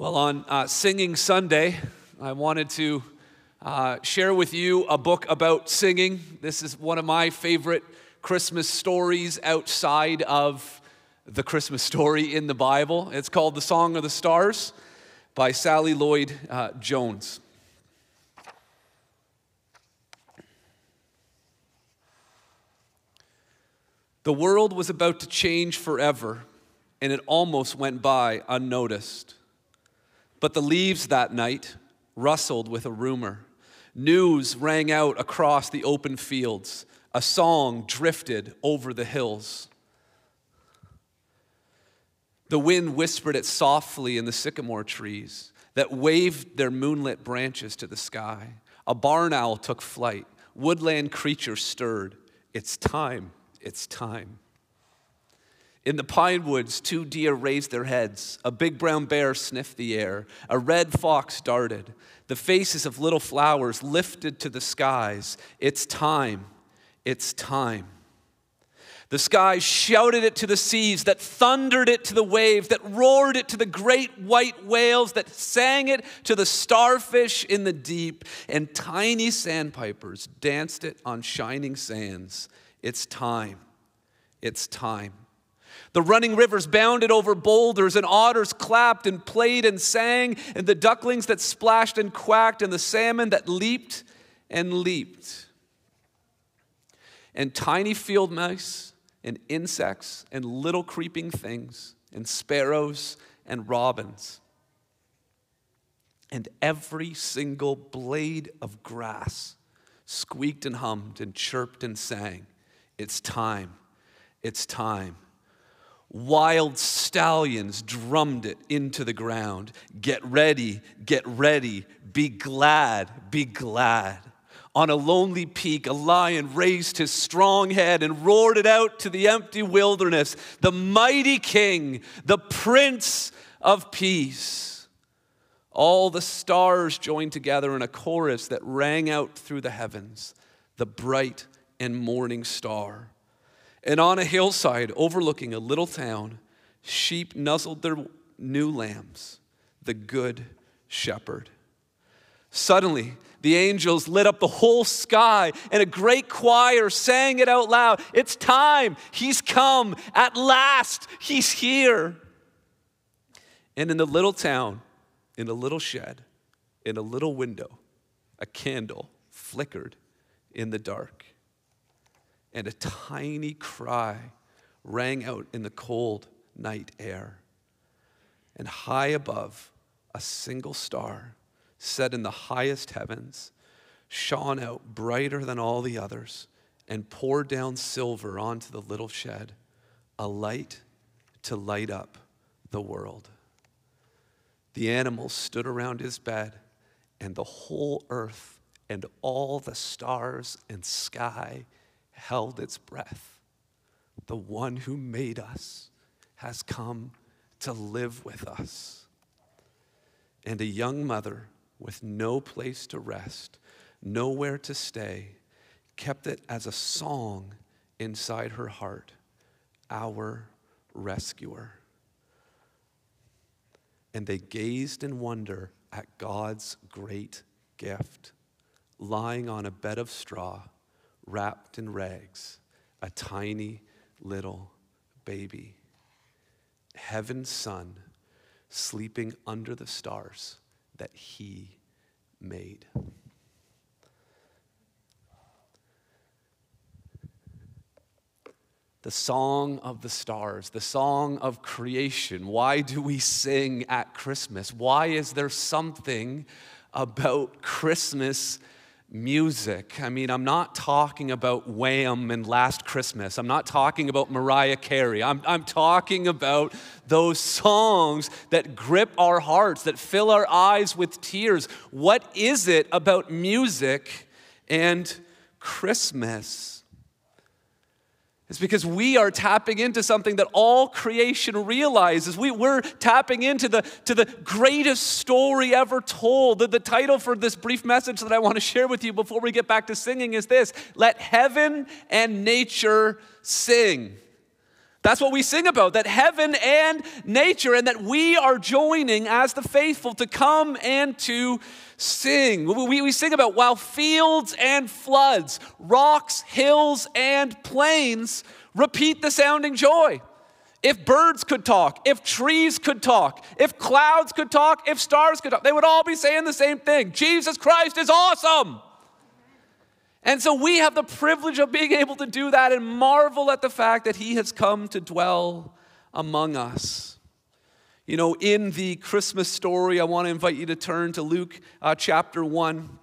Well, on uh, Singing Sunday, I wanted to uh, share with you a book about singing. This is one of my favorite Christmas stories outside of the Christmas story in the Bible. It's called The Song of the Stars by Sally Lloyd uh, Jones. The world was about to change forever, and it almost went by unnoticed. But the leaves that night rustled with a rumor. News rang out across the open fields. A song drifted over the hills. The wind whispered it softly in the sycamore trees that waved their moonlit branches to the sky. A barn owl took flight. Woodland creatures stirred. It's time, it's time. In the pine woods, two deer raised their heads. A big brown bear sniffed the air. A red fox darted. The faces of little flowers lifted to the skies. It's time. It's time. The skies shouted it to the seas, that thundered it to the waves, that roared it to the great white whales, that sang it to the starfish in the deep, and tiny sandpipers danced it on shining sands. It's time. It's time. The running rivers bounded over boulders, and otters clapped and played and sang, and the ducklings that splashed and quacked, and the salmon that leaped and leaped. And tiny field mice, and insects, and little creeping things, and sparrows and robins. And every single blade of grass squeaked and hummed and chirped and sang. It's time. It's time. Wild stallions drummed it into the ground. Get ready, get ready, be glad, be glad. On a lonely peak, a lion raised his strong head and roared it out to the empty wilderness the mighty king, the prince of peace. All the stars joined together in a chorus that rang out through the heavens, the bright and morning star. And on a hillside overlooking a little town, sheep nuzzled their new lambs, the good shepherd. Suddenly, the angels lit up the whole sky, and a great choir sang it out loud. It's time. He's come. At last, he's here. And in the little town, in a little shed, in a little window, a candle flickered in the dark and a tiny cry rang out in the cold night air. And high above, a single star, set in the highest heavens, shone out brighter than all the others and poured down silver onto the little shed, a light to light up the world. The animals stood around his bed, and the whole earth and all the stars and sky held its breath. The one who made us has come to live with us. And a young mother with no place to rest, nowhere to stay, kept it as a song inside her heart Our rescuer. And they gazed in wonder at God's great gift, lying on a bed of straw wrapped in rags, a tiny little baby. Heaven's son sleeping under the stars that he made. The song of the stars, the song of creation. Why do we sing at Christmas? Why is there something about Christmas music. I mean, I'm not talking about Wham and Last Christmas. I'm not talking about Mariah Carey. I'm, I'm talking about those songs that grip our hearts, that fill our eyes with tears. What is it about music and Christmas? It's because we are tapping into something that all creation realizes. We, we're tapping into the, to the greatest story ever told. The, the title for this brief message that I want to share with you before we get back to singing is this Let heaven and nature sing. That's what we sing about, that heaven and nature, and that we are joining as the faithful to come and to sing. We, we sing about while fields and floods, rocks, hills, and plains repeat the sounding joy. If birds could talk, if trees could talk, if clouds could talk, if stars could talk, they would all be saying the same thing Jesus Christ is awesome. And so we have the privilege of being able to do that and marvel at the fact that He has come to dwell among us. You know, in the Christmas story, I want to invite you to turn to Luke uh, chapter 1.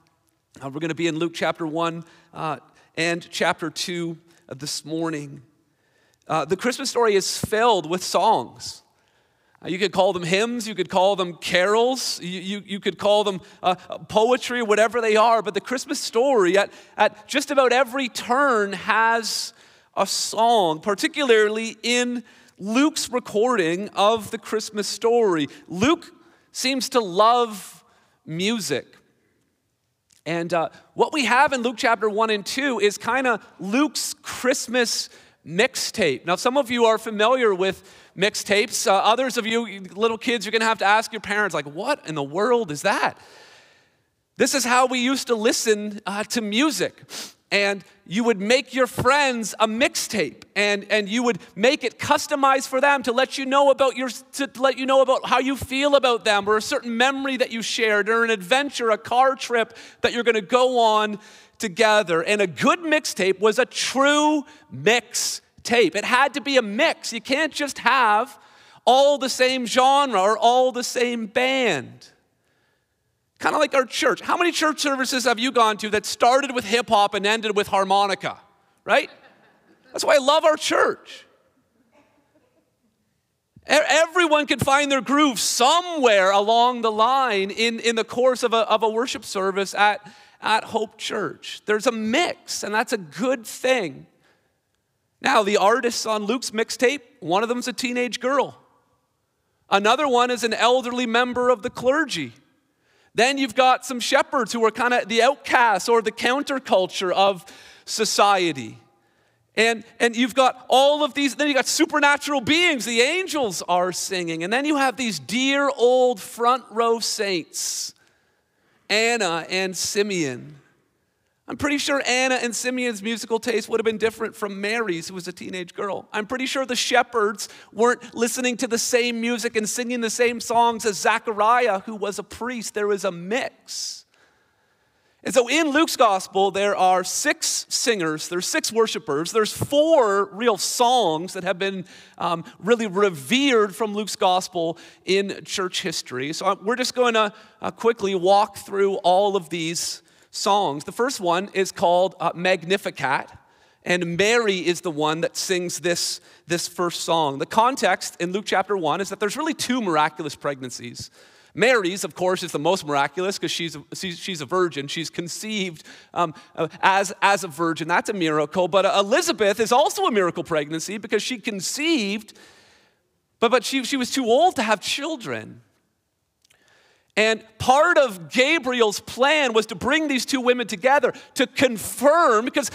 Uh, we're going to be in Luke chapter 1 uh, and chapter 2 this morning. Uh, the Christmas story is filled with songs. Uh, you could call them hymns, you could call them carols, you, you, you could call them uh, poetry, whatever they are, but the Christmas story at, at just about every turn has a song, particularly in Luke's recording of the Christmas story. Luke seems to love music. And uh, what we have in Luke chapter 1 and 2 is kind of Luke's Christmas mixtape. Now, some of you are familiar with mixtapes. Uh, others of you, little kids, you're going to have to ask your parents, like, what in the world is that? This is how we used to listen uh, to music. And you would make your friends a mixtape and, and you would make it customized for them to let you know about your to let you know about how you feel about them or a certain memory that you shared or an adventure, a car trip that you're gonna go on together. And a good mixtape was a true mixtape. It had to be a mix. You can't just have all the same genre or all the same band. Kind of like our church. How many church services have you gone to that started with hip hop and ended with harmonica? Right? That's why I love our church. Everyone can find their groove somewhere along the line in, in the course of a, of a worship service at, at Hope Church. There's a mix, and that's a good thing. Now, the artists on Luke's mixtape, one of them's a teenage girl. Another one is an elderly member of the clergy. Then you've got some shepherds who are kind of the outcasts or the counterculture of society. And, and you've got all of these, then you've got supernatural beings, the angels are singing. And then you have these dear old front row saints, Anna and Simeon. I'm pretty sure Anna and Simeon's musical taste would have been different from Mary's, who was a teenage girl. I'm pretty sure the shepherds weren't listening to the same music and singing the same songs as Zachariah, who was a priest. There was a mix. And so in Luke's gospel, there are six singers, there's six worshipers, there's four real songs that have been um, really revered from Luke's gospel in church history. So uh, we're just going to uh, quickly walk through all of these songs. The first one is called uh, Magnificat, and Mary is the one that sings this, this first song. The context in Luke chapter 1 is that there's really two miraculous pregnancies. Mary's, of course, is the most miraculous because she's, she's a virgin. She's conceived um, uh, as, as a virgin. That's a miracle. But Elizabeth is also a miracle pregnancy because she conceived, but, but she, she was too old to have children. And part of Gabriel's plan was to bring these two women together to confirm, because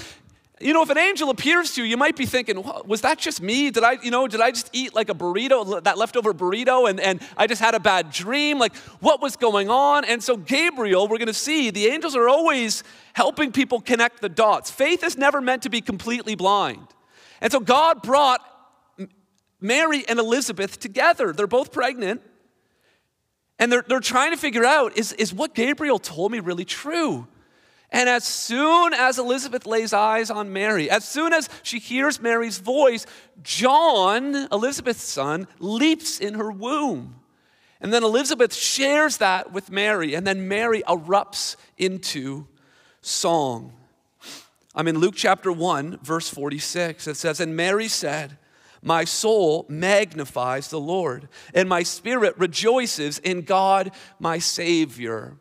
you know, if an angel appears to you, you might be thinking, was that just me? Did I, you know, did I just eat like a burrito, that leftover burrito, and, and I just had a bad dream? Like, what was going on? And so, Gabriel, we're going to see the angels are always helping people connect the dots. Faith is never meant to be completely blind. And so, God brought Mary and Elizabeth together. They're both pregnant. And they're, they're trying to figure out is, is what Gabriel told me really true? And as soon as Elizabeth lays eyes on Mary, as soon as she hears Mary's voice, John, Elizabeth's son, leaps in her womb. And then Elizabeth shares that with Mary, and then Mary erupts into song. I'm in Luke chapter 1, verse 46. It says, And Mary said, my soul magnifies the Lord, and my spirit rejoices in God my Savior.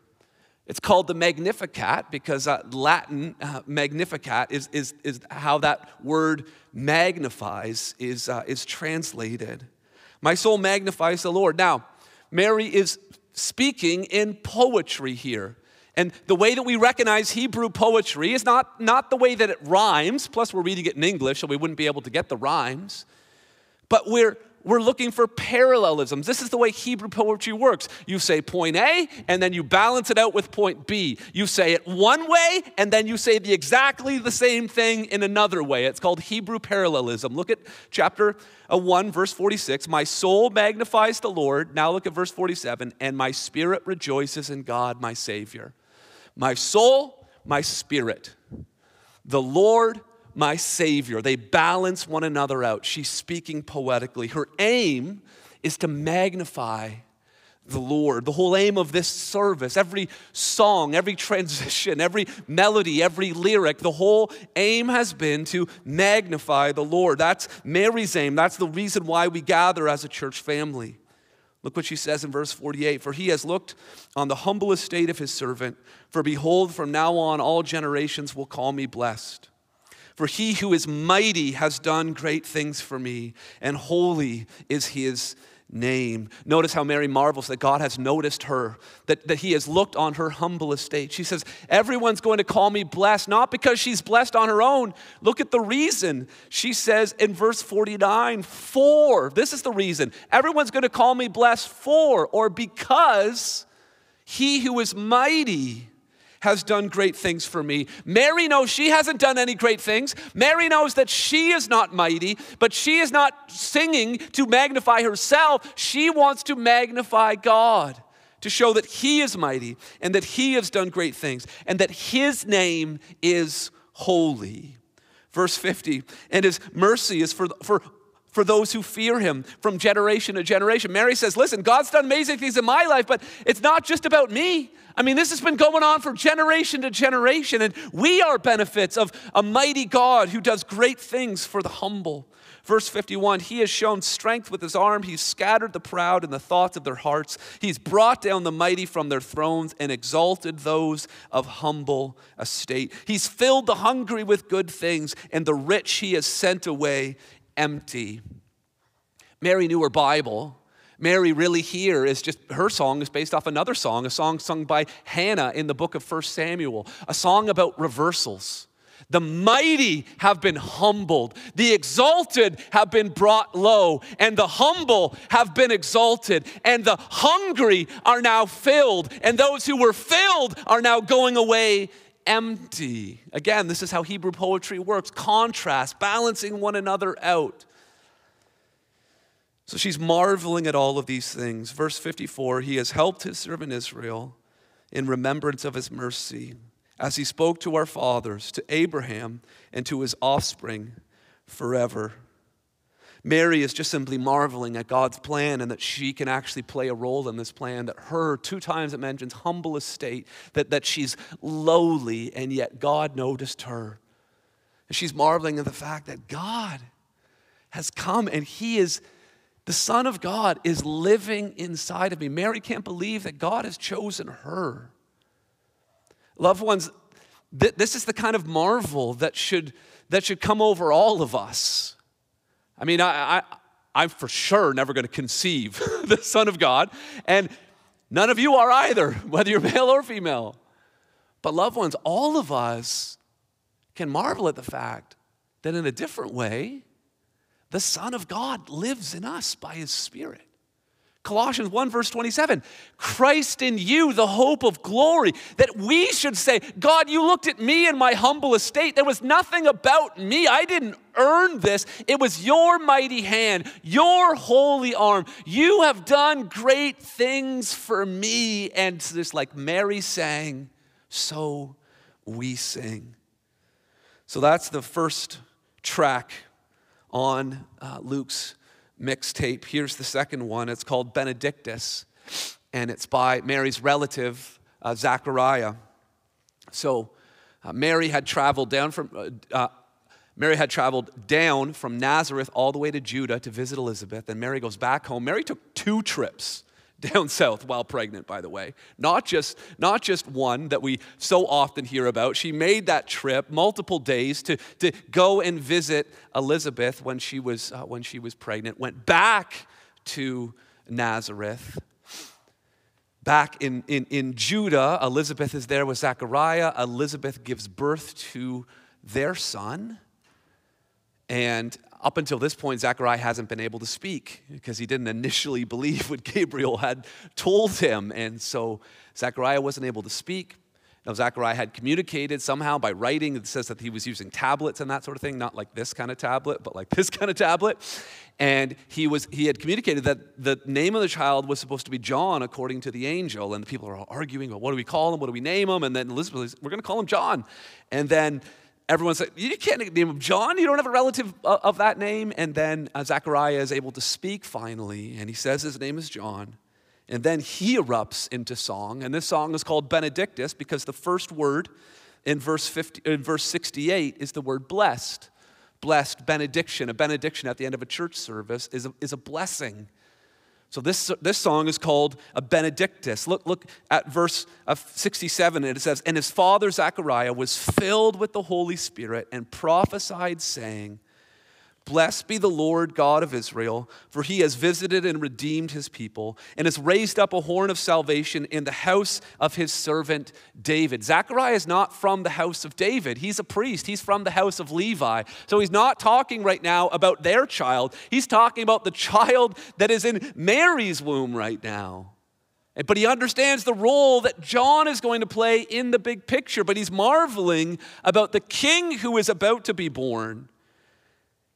It's called the Magnificat because uh, Latin uh, Magnificat is, is, is how that word magnifies is, uh, is translated. My soul magnifies the Lord. Now, Mary is speaking in poetry here. And the way that we recognize Hebrew poetry is not, not the way that it rhymes, plus, we're reading it in English, so we wouldn't be able to get the rhymes. but we're we're looking for parallelisms. This is the way Hebrew poetry works. You say point A, and then you balance it out with point B. You say it one way, and then you say the exactly the same thing in another way. It's called Hebrew parallelism. Look at chapter uh, 1, verse 46. My soul magnifies the Lord. Now look at verse 47. And my spirit rejoices in God, my Savior. My soul, my spirit. The Lord my Savior. They balance one another out. She's speaking poetically. Her aim is to magnify the Lord. The whole aim of this service, every song, every transition, every melody, every lyric, the whole aim has been to magnify the Lord. That's Mary's aim. That's the reason why we gather as a church family. Look what she says in verse 48 For he has looked on the humble estate of his servant. For behold, from now on all generations will call me blessed. For he who is mighty has done great things for me, and holy is his name. Notice how Mary marvels that God has noticed her, that, that he has looked on her humble estate. She says, Everyone's going to call me blessed, not because she's blessed on her own. Look at the reason. She says in verse 49, for, this is the reason. Everyone's going to call me blessed for, or because he who is mighty has done great things for me. Mary knows she hasn't done any great things. Mary knows that she is not mighty, but she is not singing to magnify herself. She wants to magnify God to show that He is mighty and that He has done great things and that His name is holy. Verse 50, and His mercy is for, for for those who fear him from generation to generation. Mary says, Listen, God's done amazing things in my life, but it's not just about me. I mean, this has been going on for generation to generation, and we are benefits of a mighty God who does great things for the humble. Verse 51 He has shown strength with his arm. He's scattered the proud in the thoughts of their hearts. He's brought down the mighty from their thrones and exalted those of humble estate. He's filled the hungry with good things, and the rich he has sent away empty. Mary knew her Bible. Mary really here is just her song is based off another song, a song sung by Hannah in the book of 1 Samuel, a song about reversals. The mighty have been humbled, the exalted have been brought low, and the humble have been exalted, and the hungry are now filled, and those who were filled are now going away empty. Again, this is how Hebrew poetry works contrast, balancing one another out. So she's marveling at all of these things. Verse 54 He has helped his servant Israel in remembrance of his mercy, as he spoke to our fathers, to Abraham, and to his offspring forever. Mary is just simply marveling at God's plan and that she can actually play a role in this plan. That her, two times it mentions humble estate, that, that she's lowly, and yet God noticed her. And she's marveling at the fact that God has come and He is the Son of God is living inside of me. Mary can't believe that God has chosen her. Loved ones, th- this is the kind of marvel that should, that should come over all of us. I mean, I, I, I'm for sure never going to conceive the Son of God, and none of you are either, whether you're male or female. But, loved ones, all of us can marvel at the fact that in a different way, the Son of God lives in us by his Spirit. Colossians 1, verse 27 Christ in you, the hope of glory. That we should say, God, you looked at me in my humble estate. There was nothing about me. I didn't earn this. It was your mighty hand, your holy arm. You have done great things for me. And just like Mary sang, so we sing. So that's the first track on uh, Luke's mixtape. Here's the second one. It's called Benedictus, and it's by Mary's relative, uh, Zachariah. So uh, Mary had traveled down from. Uh, uh, Mary had traveled down from Nazareth all the way to Judah to visit Elizabeth, and Mary goes back home. Mary took two trips down south while pregnant, by the way. Not just, not just one that we so often hear about. She made that trip multiple days to, to go and visit Elizabeth when she, was, uh, when she was pregnant, went back to Nazareth. Back in, in, in Judah, Elizabeth is there with Zechariah. Elizabeth gives birth to their son. And up until this point, Zechariah hasn't been able to speak because he didn't initially believe what Gabriel had told him. And so Zechariah wasn't able to speak. Now, Zechariah had communicated somehow by writing. It says that he was using tablets and that sort of thing, not like this kind of tablet, but like this kind of tablet. And he, was, he had communicated that the name of the child was supposed to be John, according to the angel. And the people are all arguing, well, what do we call him? What do we name him? And then Elizabeth says, we're going to call him John. And then everyone said, You can't name him John. You don't have a relative of that name. And then uh, Zechariah is able to speak finally, and he says his name is John. And then he erupts into song. And this song is called Benedictus because the first word in verse, 50, in verse 68 is the word blessed. Blessed, benediction. A benediction at the end of a church service is a, is a blessing. So this, this song is called a Benedictus. Look, look at verse 67, and it says, And his father Zechariah was filled with the Holy Spirit and prophesied, saying, Blessed be the Lord God of Israel, for he has visited and redeemed his people, and has raised up a horn of salvation in the house of his servant David. Zechariah is not from the house of David. He's a priest, he's from the house of Levi. So he's not talking right now about their child, he's talking about the child that is in Mary's womb right now. But he understands the role that John is going to play in the big picture, but he's marveling about the king who is about to be born.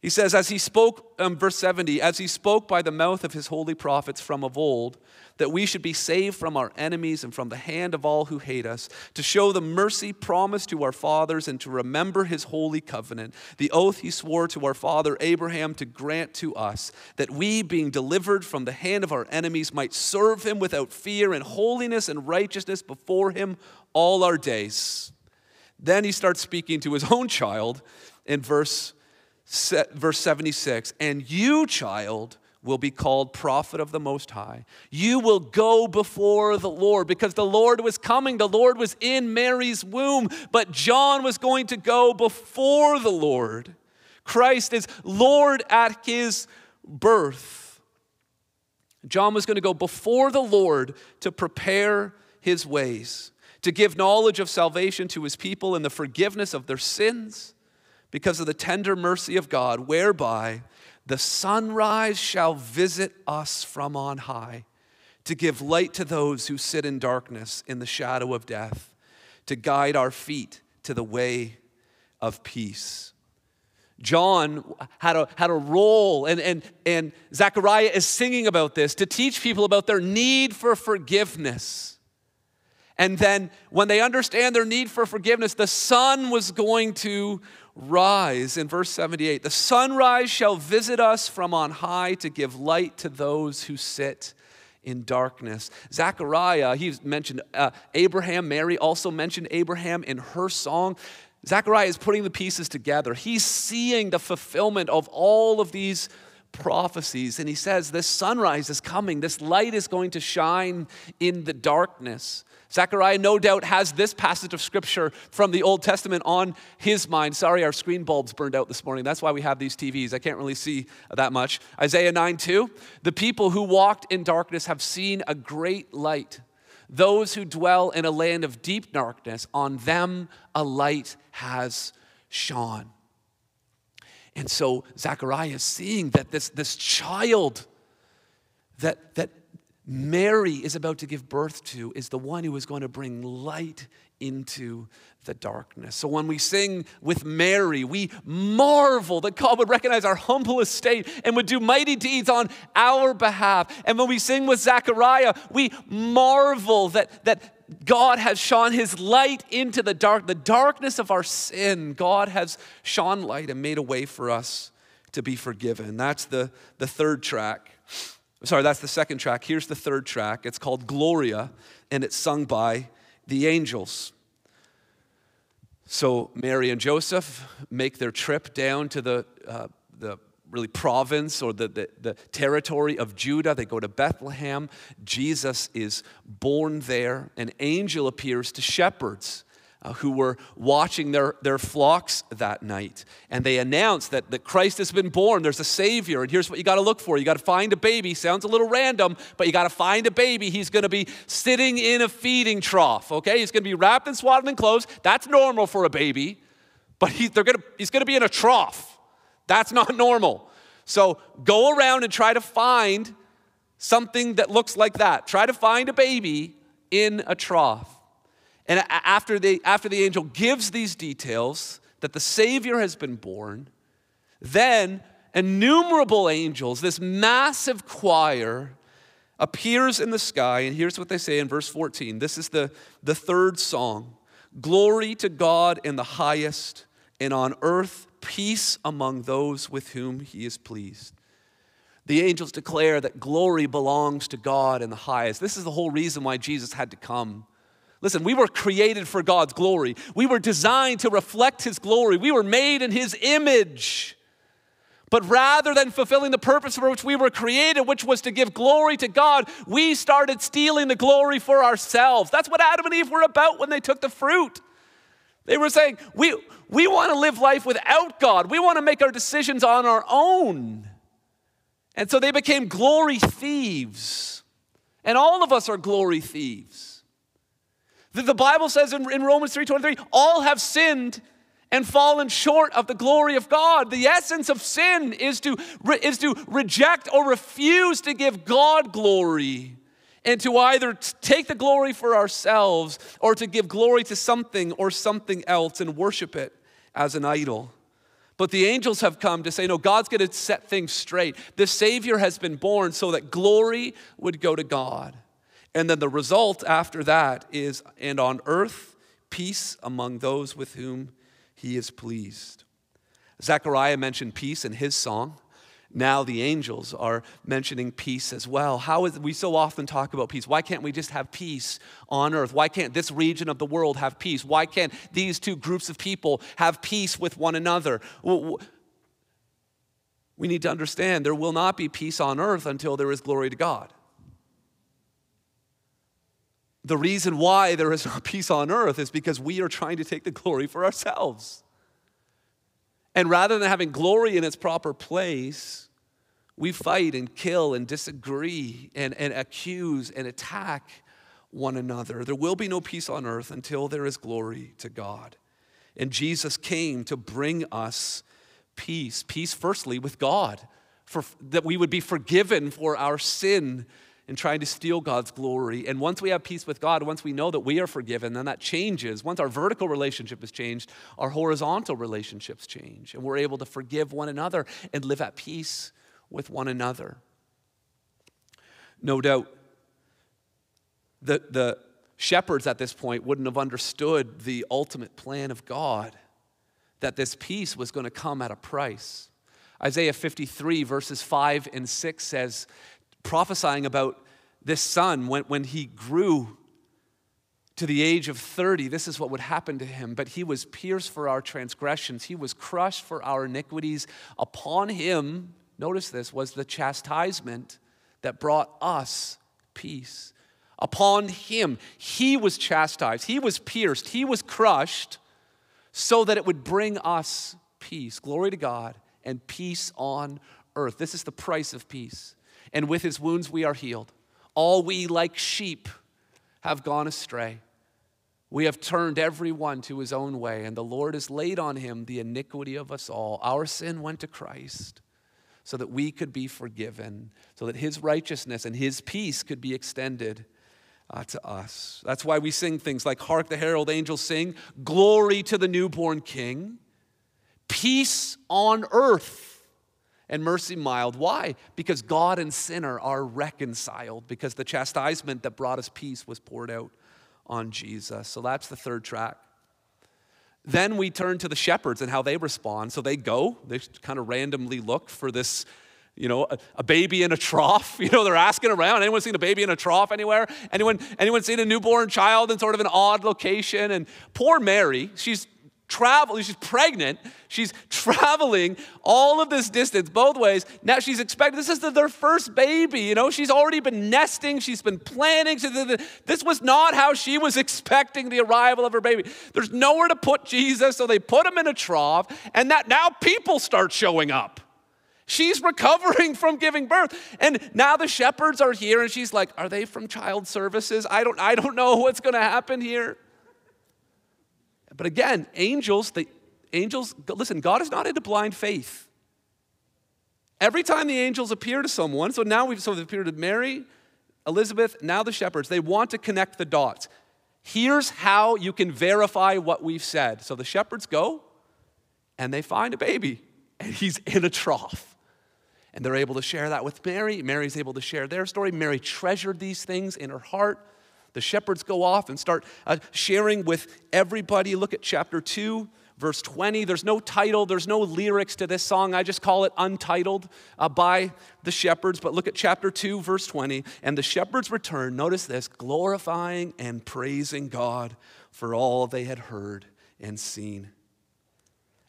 He says, as he spoke, um, verse 70, as he spoke by the mouth of his holy prophets from of old, that we should be saved from our enemies and from the hand of all who hate us, to show the mercy promised to our fathers and to remember his holy covenant, the oath he swore to our father Abraham to grant to us, that we, being delivered from the hand of our enemies, might serve him without fear in holiness and righteousness before him all our days. Then he starts speaking to his own child in verse verse 76 And you, child, will be called prophet of the Most High. You will go before the Lord because the Lord was coming. The Lord was in Mary's womb, but John was going to go before the Lord. Christ is Lord at his birth. John was going to go before the Lord to prepare his ways, to give knowledge of salvation to his people and the forgiveness of their sins because of the tender mercy of God, whereby the sunrise shall visit us from on high to give light to those who sit in darkness in the shadow of death, to guide our feet to the way of peace. John had a, had a role, and, and, and Zechariah is singing about this to teach people about their need for forgiveness. And then, when they understand their need for forgiveness, the sun was going to rise. In verse 78 the sunrise shall visit us from on high to give light to those who sit in darkness. Zechariah he's mentioned uh, abraham. Mary also mentioned abraham in her song. Zechariah is putting the pieces together. He's seeing the fulfillment of all of these prophecies and he says this sunrise is coming. This light is going to shine in the darkness Zechariah, no doubt, has this passage of scripture from the Old Testament on his mind. Sorry, our screen bulbs burned out this morning. That's why we have these TVs. I can't really see that much. Isaiah 9 2. The people who walked in darkness have seen a great light. Those who dwell in a land of deep darkness, on them a light has shone. And so Zechariah is seeing that this, this child that, that Mary is about to give birth to is the one who is going to bring light into the darkness. So when we sing with Mary, we marvel that God would recognize our humble estate and would do mighty deeds on our behalf. And when we sing with Zechariah, we marvel that, that God has shone his light into the dark, the darkness of our sin. God has shone light and made a way for us to be forgiven. That's the, the third track. Sorry, that's the second track. Here's the third track. It's called Gloria, and it's sung by the angels. So Mary and Joseph make their trip down to the, uh, the really province or the, the, the, territory of Judah. They go to Bethlehem. Jesus is born there. An angel appears to shepherds Uh, who were watching their, their flocks that night. And they announced that, that Christ has been born. There's a Savior. And here's what you got to look for you got to find a baby. Sounds a little random, but you got to find a baby. He's going to be sitting in a feeding trough, okay? He's going to be wrapped in swaddling clothes. That's normal for a baby, but he, they're gonna, he's going to be in a trough. That's not normal. So go around and try to find something that looks like that. Try to find a baby in a trough. And after the, after the angel gives these details that the Savior has been born, then innumerable angels, this massive choir, appears in the sky. And here's what they say in verse 14 this is the, the third song Glory to God in the highest, and on earth peace among those with whom he is pleased. The angels declare that glory belongs to God in the highest. This is the whole reason why Jesus had to come. Listen, we were created for God's glory. We were designed to reflect His glory. We were made in His image. But rather than fulfilling the purpose for which we were created, which was to give glory to God, we started stealing the glory for ourselves. That's what Adam and Eve were about when they took the fruit. They were saying, we, we want to live life without God, we want to make our decisions on our own. And so they became glory thieves. And all of us are glory thieves. The, Bible says in, in Romans 3:23, all have sinned and fallen short of the glory of God. The essence of sin is to, is to reject or refuse to give God glory and to either take the glory for ourselves or to give glory to something or something else and worship it as an idol. But the angels have come to say, no, God's going to set things straight. The Savior has been born so that glory would go to God. And then the result after that is, and on earth, peace among those with whom he is pleased. Zechariah mentioned peace in his song. Now the angels are mentioning peace as well. How is we so often talk about peace? Why can't we just have peace on earth? Why can't this region of the world have peace? Why can't these two groups of people have peace with one another? We need to understand there will not be peace on earth until there is glory to God. The reason why there is no peace on earth is because we are trying to take the glory for ourselves. And rather than having glory in its proper place, we fight and kill and disagree and, and accuse and attack one another. There will be no peace on earth until there is glory to God. And Jesus came to bring us peace. Peace, firstly, with God, for, that we would be forgiven for our sin and trying to steal God's glory. And once we have peace with God, once we know that we are forgiven, then that changes. Once our vertical relationship is changed, our horizontal relationships change. And we're able to forgive one another and live at peace with one another. No doubt, the, the shepherds at this point wouldn't have understood the ultimate plan of God, that this peace was going to come at a price. Isaiah 53, verses 5 and 6 says, prophesying about this son when, when he grew to the age of 30, this is what would happen to him. But he was pierced for our transgressions, he was crushed for our iniquities. Upon him, notice this, was the chastisement that brought us peace. Upon him, he was chastised, he was pierced, he was crushed so that it would bring us peace. Glory to God and peace on earth. This is the price of peace and with his wounds we are healed. All we, like sheep, have gone astray. We have turned every one to his own way, and the Lord has laid on him the iniquity of us all. Our sin went to Christ so that we could be forgiven, so that his righteousness and his peace could be extended uh, to us. That's why we sing things like, Hark the herald angels sing, Glory to the newborn King, peace on earth and mercy mild. Why? Because God and sinner are reconciled, because the chastisement that brought us peace was poured out on Jesus. So that's the third track. Then we turn to the shepherds and how they respond. So they go, they kind of randomly look for this, you know, a, a, baby in a trough. You know, they're asking around. Anyone seen a baby in a trough anywhere? Anyone, anyone seen a newborn child in sort of an odd location? And poor Mary, she's traveling, she's pregnant, she's traveling all of this distance both ways. Now she's expecting, this is the, their first baby, you know, she's already been nesting, she's been planning. This was not how she was expecting the arrival of her baby. There's nowhere to put Jesus, so they put him in a trough, and that now people start showing up. She's recovering from giving birth. And now the shepherds are here, and she's like, Are they from child services? I don't, I don't know what's gonna happen here. But again, angels, the angels, listen, God is not into blind faith. Every time the angels appear to someone, so now we've so they've appeared to Mary, Elizabeth, now the shepherds, they want to connect the dots. Here's how you can verify what we've said. So the shepherds go and they find a baby, and he's in a trough. And they're able to share that with Mary. Mary's able to share their story. Mary treasured these things in her heart. The shepherds go off and start uh, sharing with everybody. Look at chapter 2 verse 20. There's no title, there's no lyrics to this song. I just call it Untitled uh, by the shepherds. But look at chapter 2, verse 20. And the shepherds returned, notice this, glorifying and praising God for all they had heard and seen,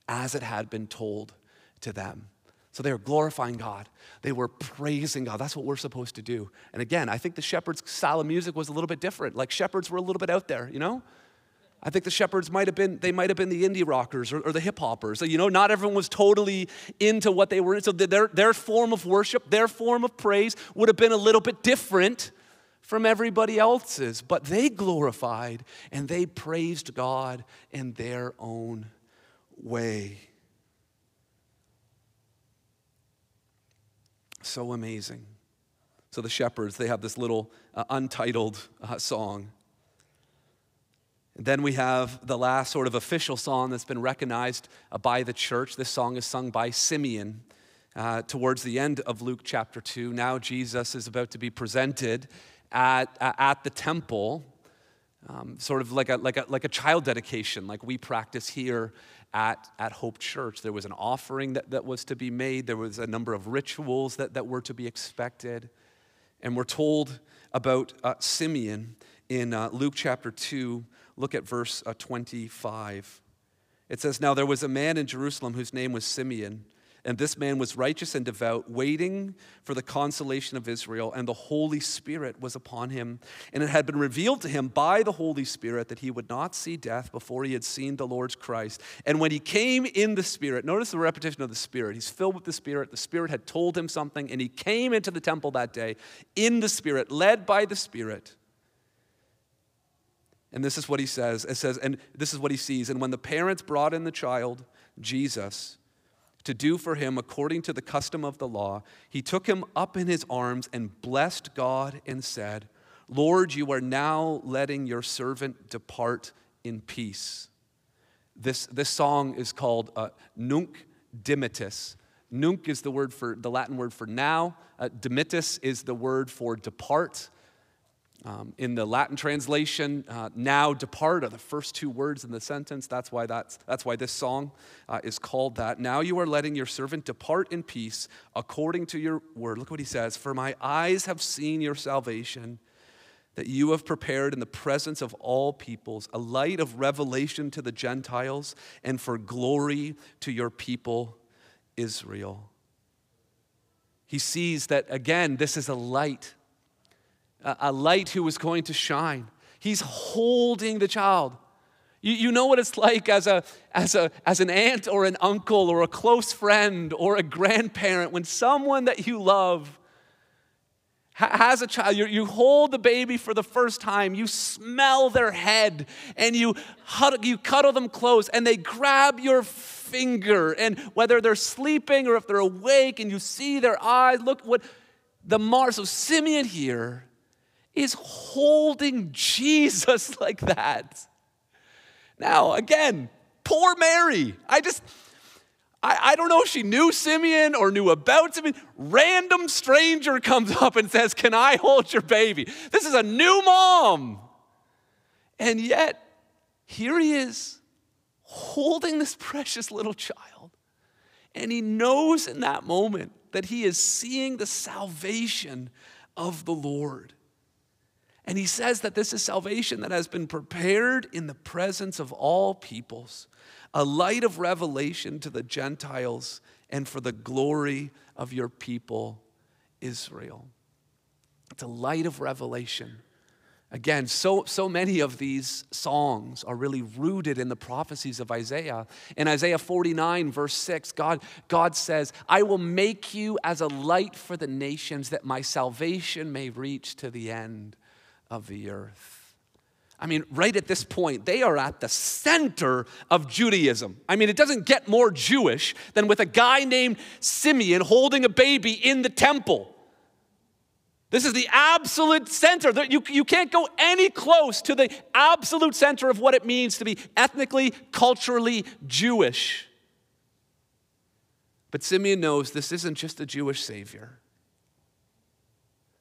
as it had been told to them. So they were glorifying God. They were praising God. That's what we're supposed to do. And again, I think the shepherds' style of music was a little bit different. Like shepherds were a little bit out there, you know? I think the shepherds might have been, they might have been the indie rockers or, or the hip hoppers. You know, not everyone was totally into what they were in. So their, their form of worship, their form of praise would have been a little bit different from everybody else's. But they glorified and they praised God in their own way. So amazing. So the shepherds, they have this little uh, untitled uh, song. Then we have the last sort of official song that's been recognized uh, by the church. This song is sung by Simeon uh, towards the end of Luke chapter 2. Now Jesus is about to be presented at, at the temple, um, sort of like a, like, a, like a child dedication, like we practice here at, at Hope Church. There was an offering that, that was to be made, there was a number of rituals that, that were to be expected. And we're told about uh, Simeon in uh, Luke chapter 2 Look at verse uh, 25. It says, Now there was a man in Jerusalem whose name was Simeon. And this man was righteous and devout, waiting for the consolation of Israel, and the Holy Spirit was upon him. And it had been revealed to him by the Holy Spirit that he would not see death before he had seen the Lord's Christ. And when he came in the Spirit, notice the repetition of the Spirit. He's filled with the Spirit. The Spirit had told him something, and he came into the temple that day in the Spirit, led by the Spirit. And this is what he says. It says, and this is what he sees. And when the parents brought in the child, Jesus, to do for him according to the custom of the law, he took him up in his arms and blessed God and said, Lord, you are now letting your servant depart in peace. This, this song is called uh, Nunc Dimittis. Nunc is the word for the Latin word for now. Uh, dimittis is the word for depart. Um, in the Latin translation, uh, now depart are the first two words in the sentence. That's why, that's, that's why this song uh, is called that. Now you are letting your servant depart in peace according to your word. Look what he says For my eyes have seen your salvation, that you have prepared in the presence of all peoples a light of revelation to the Gentiles and for glory to your people, Israel. He sees that, again, this is a light a light who was going to shine. He's holding the child. You, you know what it's like as, a, as, a, as an aunt or an uncle or a close friend or a grandparent when someone that you love has a child, you, you hold the baby for the first time, you smell their head, and you, huddle, you cuddle them close, and they grab your finger. And whether they're sleeping or if they're awake, and you see their eyes, look what the Mars of Simeon here is holding Jesus like that. Now, again, poor Mary. I just, I, I don't know if she knew Simeon or knew about Simeon. Random stranger comes up and says, Can I hold your baby? This is a new mom. And yet, here he is holding this precious little child. And he knows in that moment that he is seeing the salvation of the Lord. And he says that this is salvation that has been prepared in the presence of all peoples, a light of revelation to the Gentiles and for the glory of your people, Israel. It's a light of revelation. Again, so, so many of these songs are really rooted in the prophecies of Isaiah. In Isaiah 49, verse 6, God, God says, I will make you as a light for the nations that my salvation may reach to the end of the earth. I mean, right at this point, they are at the center of Judaism. I mean, it doesn't get more Jewish than with a guy named Simeon holding a baby in the temple. This is the absolute center. You, you can't go any close to the absolute center of what it means to be ethnically, culturally Jewish. But Simeon knows this isn't just a Jewish Savior.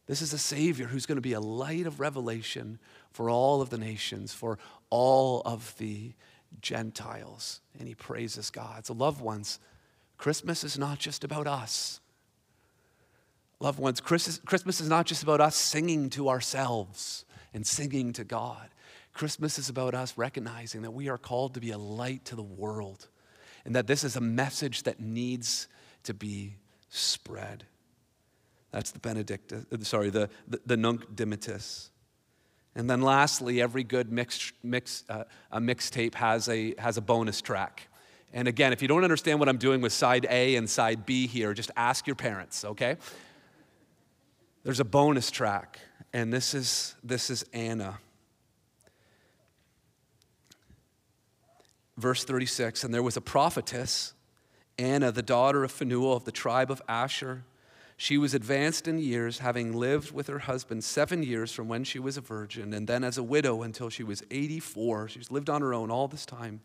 This is a Savior who's going to be a light of revelation for all of the nations, for all of the Gentiles. And he praises God. So, loved ones, Christmas is not just about us. Loved ones, Christmas is not just about us singing to ourselves and singing to God. Christmas is about us recognizing that we are called to be a light to the world and that this is a message that needs to be spread. That's the Benedict, uh, sorry, the, the, the Nunc Dimittis. And then lastly, every good mix, mix, uh, a mixtape has a, has a bonus track. And again, if you don't understand what I'm doing with side A and side B here, just ask your parents, okay? There's a bonus track, and this is, this is Anna. Verse 36 And there was a prophetess, Anna, the daughter of Phanuel of the tribe of Asher. She was advanced in years, having lived with her husband seven years from when she was a virgin, and then as a widow until she was 84. She's lived on her own all this time.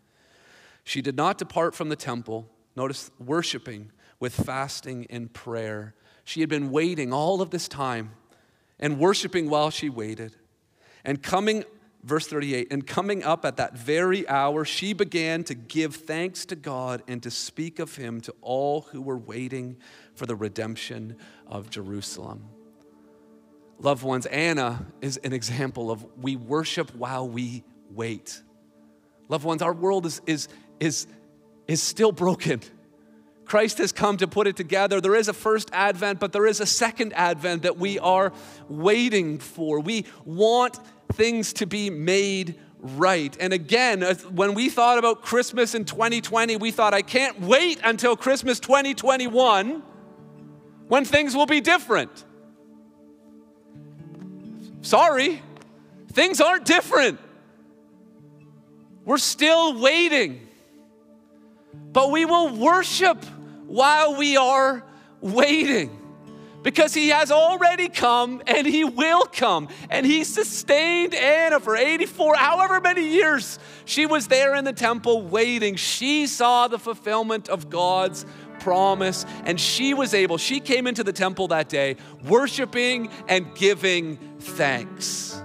She did not depart from the temple, notice worshiping with fasting and prayer. She had been waiting all of this time and worshiping while she waited. And coming, verse 38, and coming up at that very hour, she began to give thanks to God and to speak of him to all who were waiting for the redemption of Jerusalem. Loved ones, Anna is an example of we worship while we wait. Loved ones, our world is, is, is, is still broken. Christ has come to put it together. There is a first advent, but there is a second advent that we are waiting for. We want things to be made right. And again, when we thought about Christmas in 2020, we thought, I can't wait until Christmas 2021 when things will be different. Sorry, things aren't different. We're still waiting but we will worship while we are waiting because he has already come and he will come. And he sustained Anna for 84, however many years she was there in the temple waiting. She saw the fulfillment of God's promise and she was able, she came into the temple that day worshiping and giving thanks.